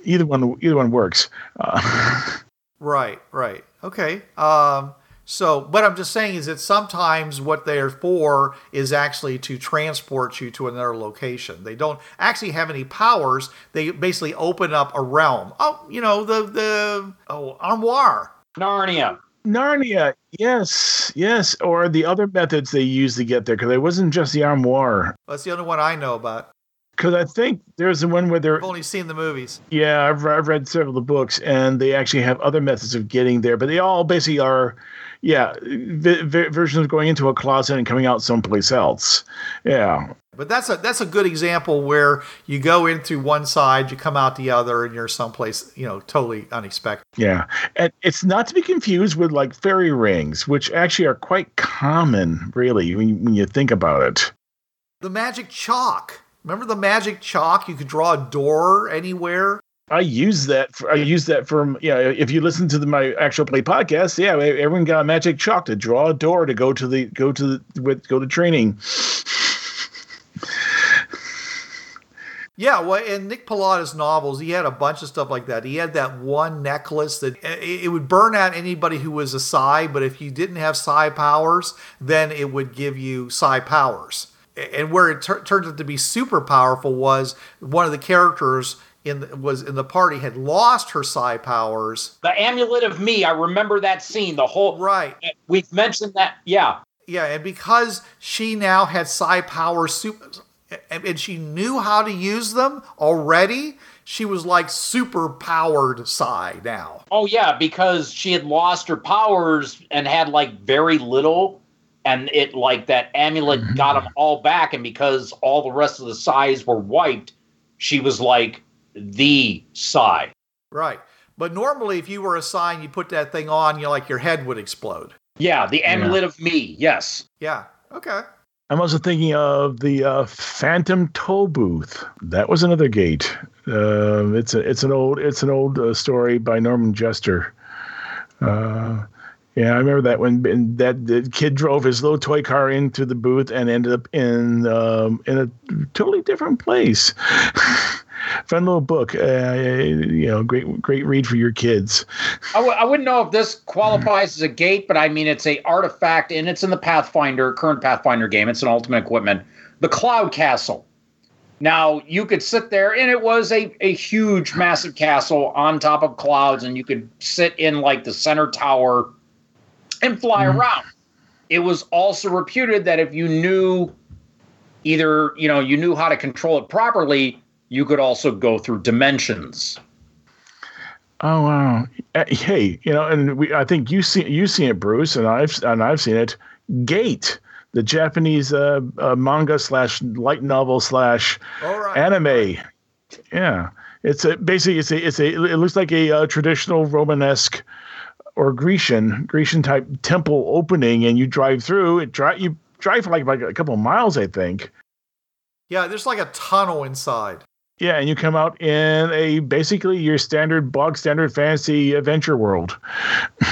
either one, either one works. Uh, Right, right. Okay. Um, so, what I'm just saying is that sometimes what they're for is actually to transport you to another location. They don't actually have any powers. They basically open up a realm. Oh, you know, the, the, oh, armoire. Narnia. Narnia, yes, yes, or the other methods they use to get there, because it wasn't just the armoire. That's the only one I know about. Because I think there's the one where they're I've only seen the movies. Yeah, I've, I've read several of the books, and they actually have other methods of getting there, but they all basically are, yeah, v- v- versions of going into a closet and coming out someplace else. Yeah, But that's a that's a good example where you go in through one side, you come out the other, and you're someplace you know totally unexpected. yeah, and it's not to be confused with like fairy rings, which actually are quite common, really, when you, when you think about it. The magic chalk. Remember the magic chalk? You could draw a door anywhere. I use that. For, I use that from yeah. if you listen to the, my actual play podcast, yeah, everyone got a magic chalk to draw a door to go to the go to the with go to training. Yeah, well, in Nick Pollotta's novels, he had a bunch of stuff like that. He had that one necklace that eh, it would burn out anybody who was a psi, but if you didn't have psi powers, then it would give you psi powers. And where it tur- turned out to be super powerful was one of the characters in the, was in the party had lost her psi powers. The amulet of me, I remember that scene. The whole right. We've mentioned that. Yeah, yeah, and because she now had psi powers, super and she knew how to use them already. She was like super powered Psi now. Oh yeah, because she had lost her powers and had like very little, and it like that amulet mm-hmm. got them all back. And because all the rest of the Psis were wiped, she was like the Psi. Right, but normally if you were a Psi and you put that thing on, you know, like your head would explode. Yeah, the amulet yeah. of me. Yes. Yeah. Okay. I'm also thinking of the uh, Phantom Toll Booth. That was another gate. Uh, it's a it's an old it's an old uh, story by Norton Juster. Uh, yeah, I remember that when that the kid drove his little toy car into the booth and ended up in um, in a totally different place. fun little book. Uh, you know, great great read for your kids. I w- I wouldn't know if this qualifies as a gate, but I mean it's a artifact, and it's in the Pathfinder current Pathfinder game. It's an Ultimate Equipment, the Cloud Castle. Now you could sit there, and it was a a huge, massive castle on top of clouds, and you could sit in like the center tower and fly mm-hmm. around. It was also reputed that if you knew either you know you knew how to control it properly you could also go through dimensions. Oh wow! Uh, hey, you know, and we I think you see you seen it, Bruce, and I've and I've seen it. Gate, the Japanese uh, uh, manga slash light novel slash right. anime. Yeah, it's a basically it's a it's a it looks like a uh, traditional Romanesque or Grecian Grecian type temple opening, and you drive through it. Drive you drive for like, like a couple of miles, I think. Yeah, there's like a tunnel inside. Yeah, and you come out in a basically your standard bog standard fantasy adventure world.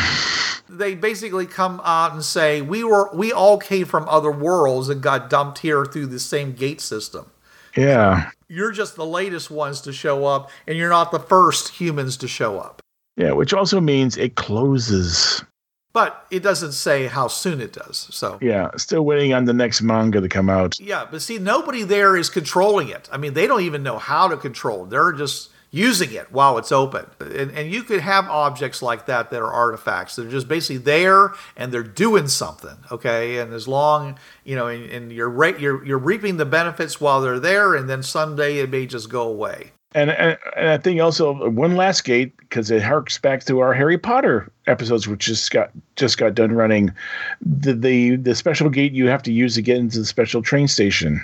they basically come out and say we were we all came from other worlds and got dumped here through the same gate system. Yeah. You're just the latest ones to show up and you're not the first humans to show up. Yeah, which also means it closes but it doesn't say how soon it does. So yeah, still waiting on the next manga to come out. Yeah, but see, nobody there is controlling it. I mean, they don't even know how to control. It. They're just using it while it's open. And, and you could have objects like that that are artifacts. They're just basically there and they're doing something. Okay, and as long you know, and, and you're right you're you're reaping the benefits while they're there, and then someday it may just go away. And, and, and I think also one last gate because it harks back to our Harry Potter episodes, which just got just got done running. The the the special gate you have to use to get into the special train station.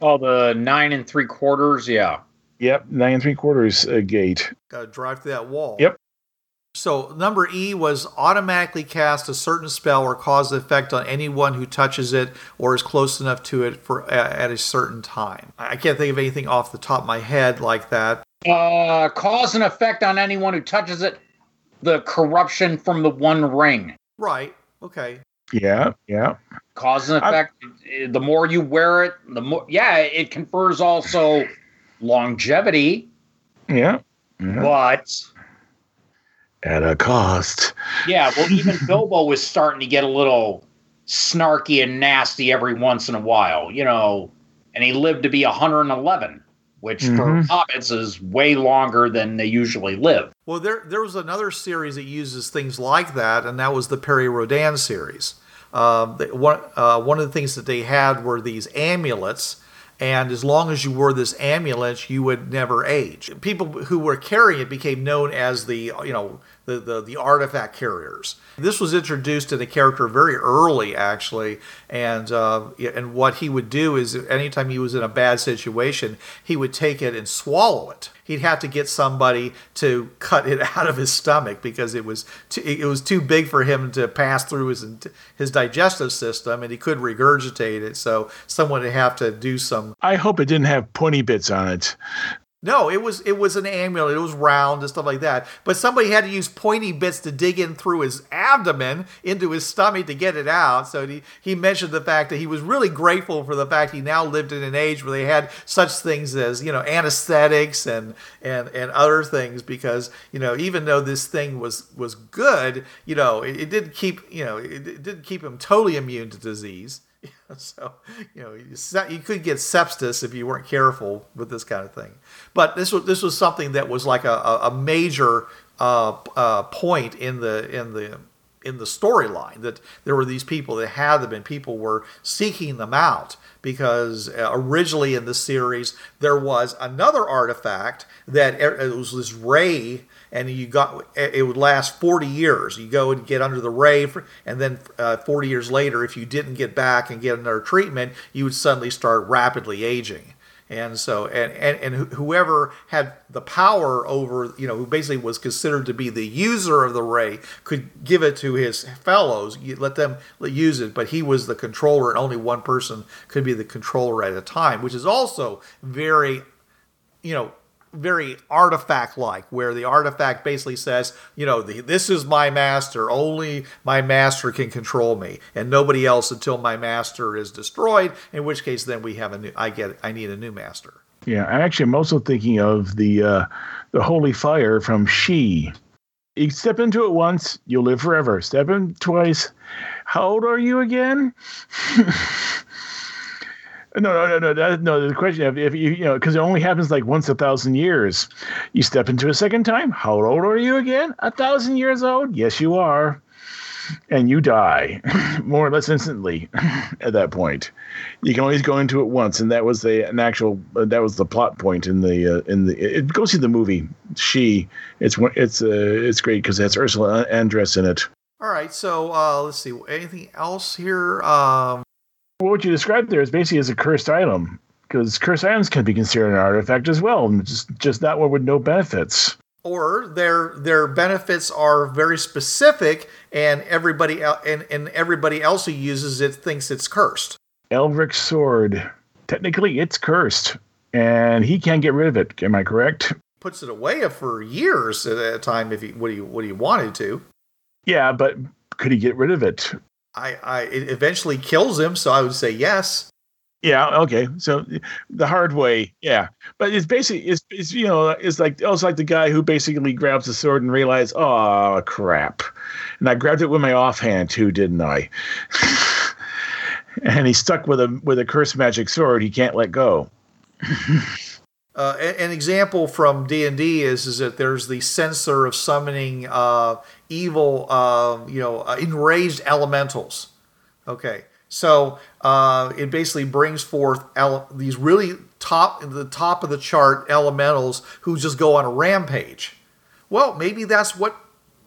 Oh, the nine and three quarters, yeah. Yep, nine and three quarters uh, gate. Got to drive through that wall. Yep. So number E was automatically cast a certain spell or cause an effect on anyone who touches it or is close enough to it for at a certain time. I can't think of anything off the top of my head like that. Uh, cause an effect on anyone who touches it. The corruption from the One Ring. Right. Okay. Yeah. Yeah. Cause an effect. I, the more you wear it, the more. Yeah, it confers also longevity. Yeah. yeah. But at a cost. Yeah, well, even Bilbo was starting to get a little snarky and nasty every once in a while, you know, and he lived to be 111, which mm-hmm. for hobbits is way longer than they usually live. Well, there there was another series that uses things like that, and that was the Perry Rhodan series. Uh, one uh, one of the things that they had were these amulets and as long as you wore this amulet, you would never age. People who were carrying it became known as the, you know, the, the, the artifact carriers. This was introduced in the character very early, actually, and uh, and what he would do is anytime he was in a bad situation, he would take it and swallow it. He'd have to get somebody to cut it out of his stomach because it was too, it was too big for him to pass through his his digestive system, and he couldn't regurgitate it. So someone would have to do some. I hope it didn't have pointy bits on it. No, it was it was an amulet. It was round and stuff like that. But somebody had to use pointy bits to dig in through his abdomen into his stomach to get it out. So he, he mentioned the fact that he was really grateful for the fact he now lived in an age where they had such things as you know anesthetics and and and other things because you know even though this thing was was good, you know it, it didn't keep you know it, it didn't keep him totally immune to disease. so you know you, could get sepsis if you weren't careful with this kind of thing. But this was this was something that was like a, a major uh, uh, point in the in the in the storyline that there were these people that had them and people were seeking them out because uh, originally in the series there was another artifact that it was this ray and you got it would last 40 years. You go and get under the ray for, and then uh, 40 years later if you didn't get back and get another treatment you would suddenly start rapidly aging. And so and, and and whoever had the power over you know who basically was considered to be the user of the ray could give it to his fellows let them use it but he was the controller and only one person could be the controller at a time which is also very you know very artifact like, where the artifact basically says, you know, the, this is my master. Only my master can control me, and nobody else until my master is destroyed. In which case, then we have a new. I get. I need a new master. Yeah, and actually, I'm also thinking of the uh, the holy fire from She. You step into it once, you'll live forever. Step in twice. How old are you again? No, no, no, no, that, no. The question of if you, you know, because it only happens like once a thousand years. You step into a second time. How old are you again? A thousand years old? Yes, you are. And you die more or less instantly at that point. You can always go into it once, and that was the an actual uh, that was the plot point in the uh, in the. It, go see the movie. She. It's it's uh, it's great because it has Ursula Andress in it. All right, so uh, let's see. Anything else here? Um, what you described there is basically as a cursed item because cursed items can be considered an artifact as well, just just not one with no benefits. Or their their benefits are very specific, and everybody and, and everybody else who uses it thinks it's cursed. Elric's sword, technically, it's cursed, and he can't get rid of it. Am I correct? Puts it away for years at a time if he what he what he wanted to. Yeah, but could he get rid of it? I, I it eventually kills him, so I would say yes. Yeah. Okay. So the hard way. Yeah. But it's basically it's, it's you know it's like it's like the guy who basically grabs the sword and realizes oh crap, and I grabbed it with my offhand too, didn't I? and he's stuck with a with a cursed magic sword. He can't let go. Uh, an example from D and D is is that there's the censer of summoning uh, evil, uh, you know, uh, enraged elementals. Okay, so uh, it basically brings forth ele- these really top the top of the chart elementals who just go on a rampage. Well, maybe that's what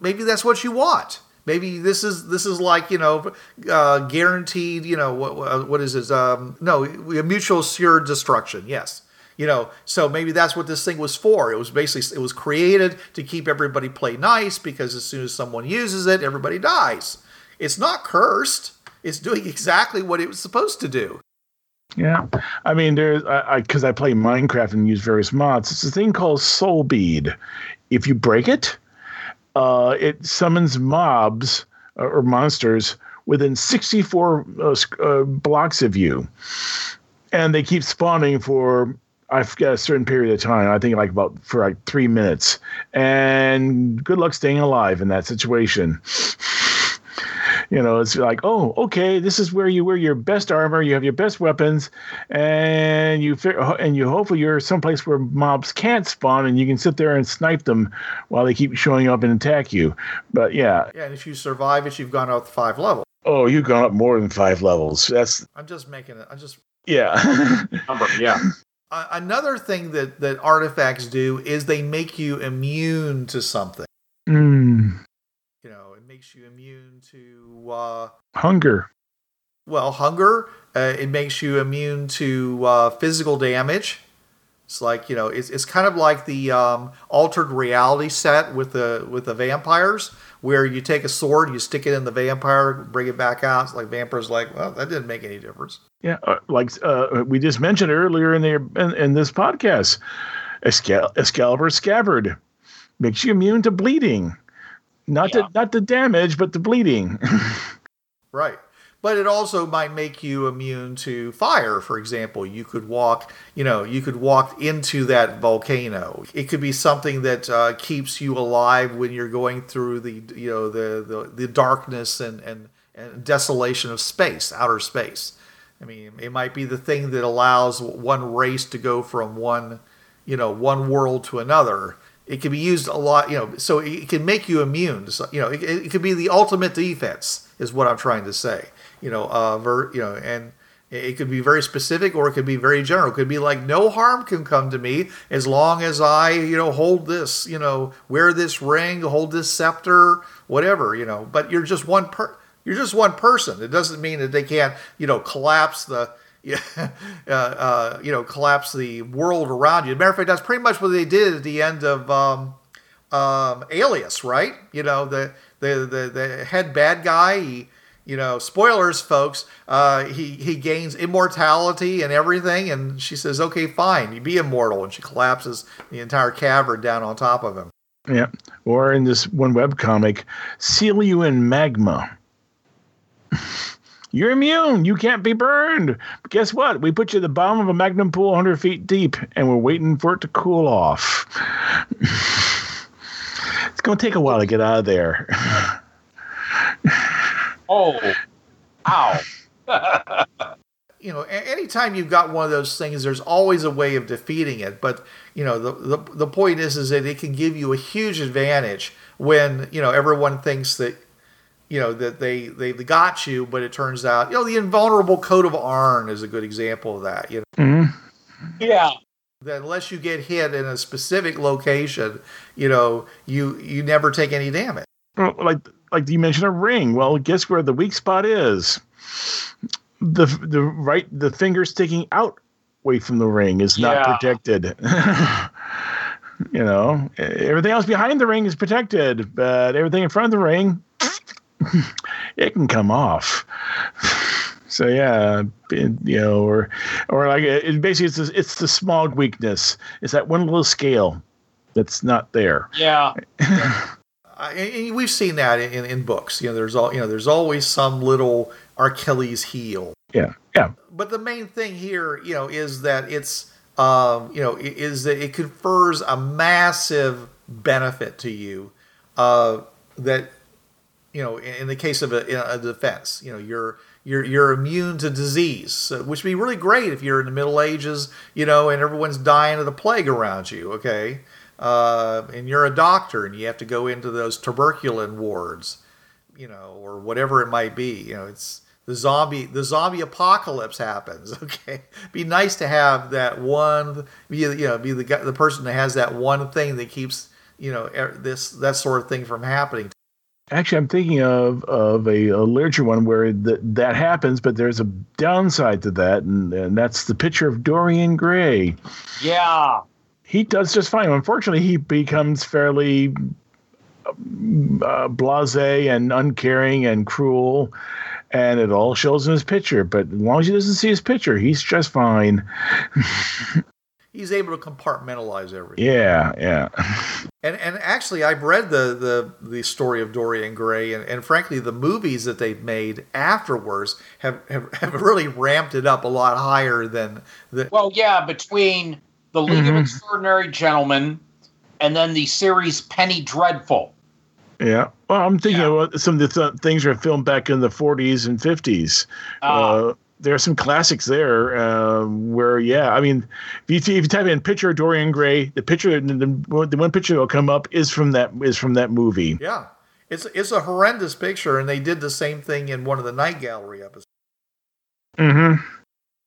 maybe that's what you want. Maybe this is this is like you know uh, guaranteed. You know what what is this? Um, no, mutual assured destruction. Yes you know so maybe that's what this thing was for. It was basically it was created to keep everybody play nice because as soon as someone uses it everybody dies. It's not cursed. It's doing exactly what it was supposed to do. Yeah. I mean there's i because I, I, play minecraft and use various mods it's a thing called soul bead. If you break it uh, it summons mobs uh, or monsters within 64 uh, uh, blocks of you. And they keep spawning for I've got a certain period of time. I think like about for like three minutes. And good luck staying alive in that situation. you know, it's like, oh, okay, this is where you wear your best armor, you have your best weapons, and you and you hopefully you're someplace where mobs can't spawn, and you can sit there and snipe them while they keep showing up and attack you. But yeah, yeah, and if you survive it, you've gone up five levels. Oh, you've gone up more than five levels. That's. I'm just making it. I'm just. Yeah. yeah another thing that that artifacts do is they make you immune to something. Mm. You know, it makes you immune to uh, hunger. Well, hunger. Uh, it makes you immune to uh, physical damage. It's like you know, it's, it's kind of like the um, altered reality set with the with the vampires, where you take a sword, you stick it in the vampire, bring it back out. It's like vampires, like, well, that didn't make any difference. Yeah, uh, like uh, we just mentioned earlier in the in, in this podcast, Excal- Excalibur scabbard makes you immune to bleeding, not Yeah. to not the damage, but the bleeding. Right. But it also might make you immune to fire, for example. You could walk, you know, you could walk into that volcano. It could be something that uh, keeps you alive when you're going through the, you know, the the, the darkness and, and, and desolation of space, outer space. I mean, it might be the thing that allows one race to go from one, you know, one world to another. It can be used a lot, you know, so it can make you immune. So, you know, it, it could be the ultimate defense, is what I'm trying to say. You know, uh, ver, you know, and it could be very specific or it could be very general. It could be like no harm can come to me as long as I, you know, hold this, you know, wear this ring, hold this scepter, whatever, you know. But you're just one per you're just one person. It doesn't mean that they can't, you know, collapse the uh, uh, you know, collapse the world around you. Matter of fact, that's pretty much what they did at the end of um, um, Alias, right? You know, the the the, the head bad guy. He, you know, spoilers, folks. Uh, he he gains immortality and everything, and she says, "Okay, fine, you be immortal," and she collapses the entire cavern down on top of him. yeah. Or in this one webcomic, seal you in magma. You're immune. You can't be burned. But guess what? We put you at the bottom of a magma pool 100 feet deep, and we're waiting for it to cool off. it's going to take a while to get out of there. Oh, ow. you know, anytime you've got one of those things, there's always a way of defeating it. But you know, the the, the point is, is that it can give you a huge advantage when you know everyone thinks that you know that they they got you, but it turns out you know the invulnerable coat of Arn is a good example of that. You know, Mhm. Yeah. that unless you get hit in a specific location, you know, you you never take any damage. Well, like like you mentioned a ring. Well, guess where the weak spot is? The the right the finger sticking out away from the ring is not Yeah. protected. you know, everything else behind the ring is protected, but everything in front of the ring, it can come off. So yeah, you know, or or like it, basically it's the, it's the Smaug weakness. It's that one little scale that's not there. Yeah. And and we've seen that in, in books. You know, there's all you know, there's always some little Achilles heel. Yeah, yeah. But the main thing here, you know, is that it's, um, you know, is that it confers a massive benefit to you. Uh, that, you know, in, in the case of a, a defense, you know, you're you're you're immune to disease, which would be really great if you're in the Middle Ages, you know, and everyone's dying of the plague around you. Okay, uh, and you're a doctor and you have to go into those tuberculin wards you know, or whatever it might be. You know, it's the zombie the zombie apocalypse happens. Okay, be nice to have that one. Be you know be the the person that has that one thing that keeps you know er, this that sort of thing from happening. Actually, I'm thinking of of a, a literature one where th- that happens, but there's a downside to that, and, and that's the picture of Dorian Gray. Yeah. He does just fine. Unfortunately, he becomes fairly uh, blasé and uncaring and cruel, and it all shows in his picture. But as long as he doesn't see his picture, he's just fine. He's able to compartmentalize everything. Yeah, yeah. And and actually, I've read the the, the story of Dorian Gray, and, and frankly, the movies that they've made afterwards have, have, have really ramped it up a lot higher than the. Well, yeah, between the League Mhm. of Extraordinary Gentlemen and then the series Penny Dreadful. Yeah. Well, I'm thinking Yeah. about some of the th- things were filmed back in the 40s and 50s. Ah. Uh, there are some classics there uh, where, yeah, I mean, if you, if you type in picture of Dorian Gray, the picture, the, the, the one picture that will come up is from that is from that movie. Yeah, it's it's a horrendous picture, and they did the same thing in one of the Night Gallery episodes. Mm-hmm.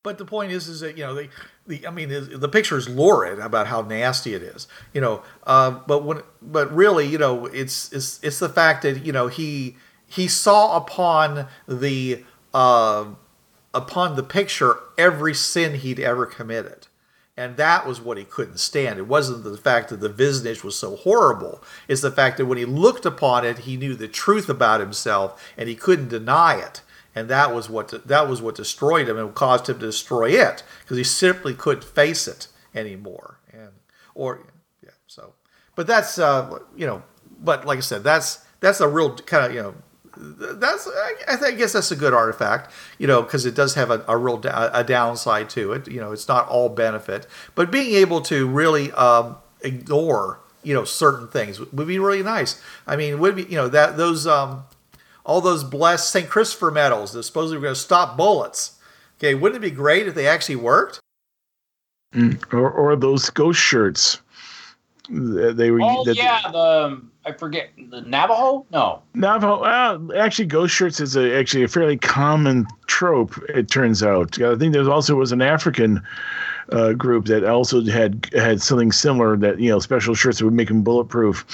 But the point is, is that you know the, the I mean the, the picture is lurid about how nasty it is, you know. Uh, but when but really, you know, it's it's it's the fact that you know he he saw upon the uh, upon the picture every sin he'd ever committed. And that was what he couldn't stand. It wasn't the fact that the visage was so horrible. It's the fact that when he looked upon it, he knew the truth about himself, and he couldn't deny it. And that was what that was what destroyed him and caused him to destroy it because he simply couldn't face it anymore. And or yeah. So, but that's uh, you know, but like I said, that's that's a real kind of you know. That's I, I guess that's a good artifact, you know, because it does have a, a real da- a downside to it. You know, it's not all benefit, but being able to really um, ignore you know certain things would be really nice. I mean, would be you know that those um, all those blessed St. Christopher medals that supposedly were going to stop bullets. Okay, wouldn't it be great if they actually worked? Mm, or, or those ghost shirts. They were. Oh yeah, the I forget the Navajo. No, Navajo. Uh, actually, ghost shirts is a, actually a fairly common trope. It turns out. I think there also was an African uh, group that also had had something similar. That you know, special shirts that would make them bulletproof.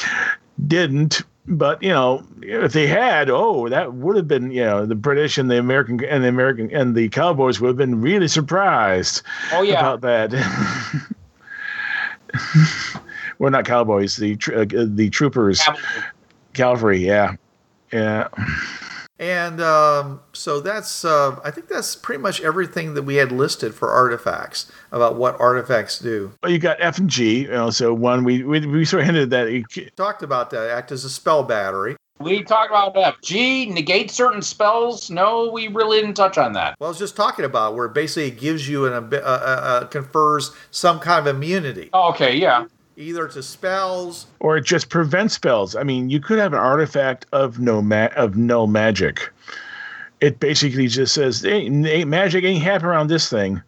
Didn't but you know, if they had, oh, that would have been, you know, the British and the American and the American and the Cowboys would have been really surprised. Oh yeah, about that. We're not Cowboys, the uh, the troopers, cavalry. cavalry. Yeah, yeah. And um, so that's, uh, I think that's pretty much everything that we had listed for artifacts about what artifacts do. Well, you got F and G. You know, so one we we, we sort of hinted that it, talked about that act as a spell battery. We talked about F. G negate certain spells. No, we really didn't touch on that. Well, I was just talking about where basically it gives you an uh, uh, uh, confers some kind of immunity. Oh, okay, yeah either to spells or it just prevents spells. I mean, you could have an artifact of no ma- of no magic. It basically just says ain't, ain't magic ain't happening around this thing.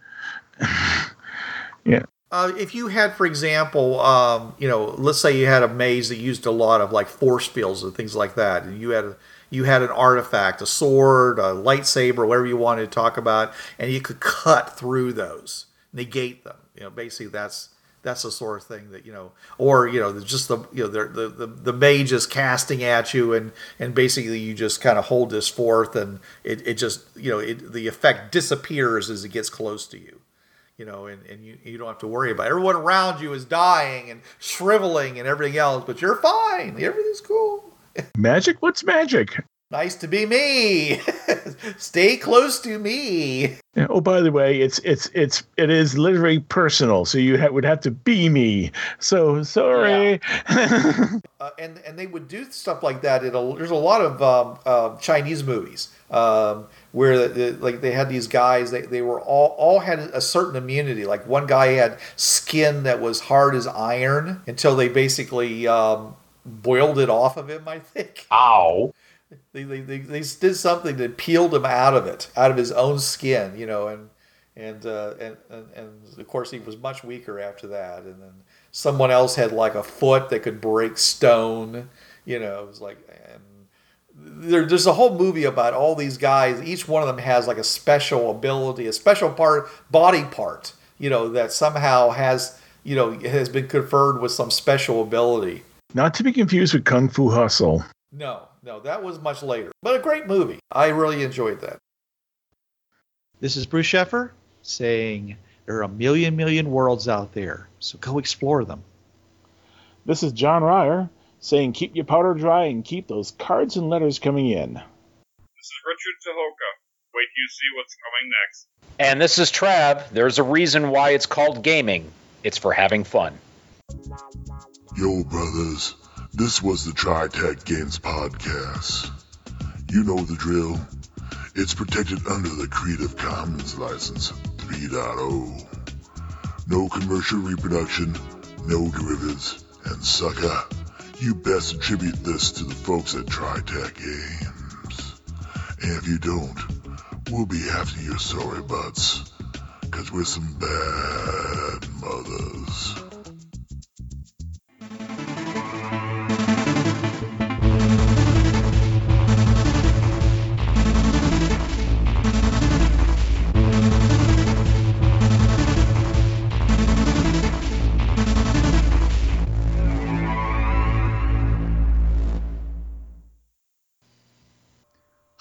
yeah. Uh, if you had, for example, um, you know, let's say you had a maze that used a lot of like force fields and things like that, and you had a, you had an artifact, a sword, a lightsaber, whatever you wanted to talk about, and you could cut through those, negate them. You know, basically that's that's the sort of thing that you know or you know just the you know the the the mage is casting at you and and basically you just kind of hold this forth and it, it just you know it, the effect disappears as it gets close to you you know and, and you, you don't have to worry about it. everyone around you is dying and shriveling and everything else but you're fine. Everything's cool. Magic? What's magic Nice to be me. Stay close to me. Yeah, oh, by the way, it's it's it's it is literally personal, so you ha- would have to be me. So sorry. Yeah. uh, and and they would do stuff like that. In a, there's a lot of um, uh, Chinese movies um, where the, the, like they had these guys. They, they were all all had a certain immunity. Like one guy had skin that was hard as iron until they basically um, boiled it off of him. I think. Ow. They, they, they, they did something that peeled him out of it, out of his own skin, you know, and and, uh, and, and and of course he was much weaker after that. And then someone else had like a foot that could break stone, you know. It was like, and there, there's a whole movie about all these guys. Each one of them has like a special ability, a special part, body part, you know, that somehow has you know has been conferred with some special ability. Not to be confused with Kung Fu Hustle. No, no, that was much later, but a great movie. I really enjoyed that. This is Bruce Sheffer saying there are a million, million worlds out there, so go explore them. This is John Ryer saying keep your powder dry and keep those cards and letters coming in. This is Richard Tucholka. Wait till you see what's coming next. And this is Trav. There's a reason why it's called gaming. It's for having fun. Yo, brothers. This was the TriTac Games Podcast. You know the drill. It's protected under the Creative Commons License 3.0. No commercial reproduction, no derivatives, and sucker, you best attribute this to the folks at TriTac Games. And if you don't, we'll be after your sorry butts, cause we're some bad mothers.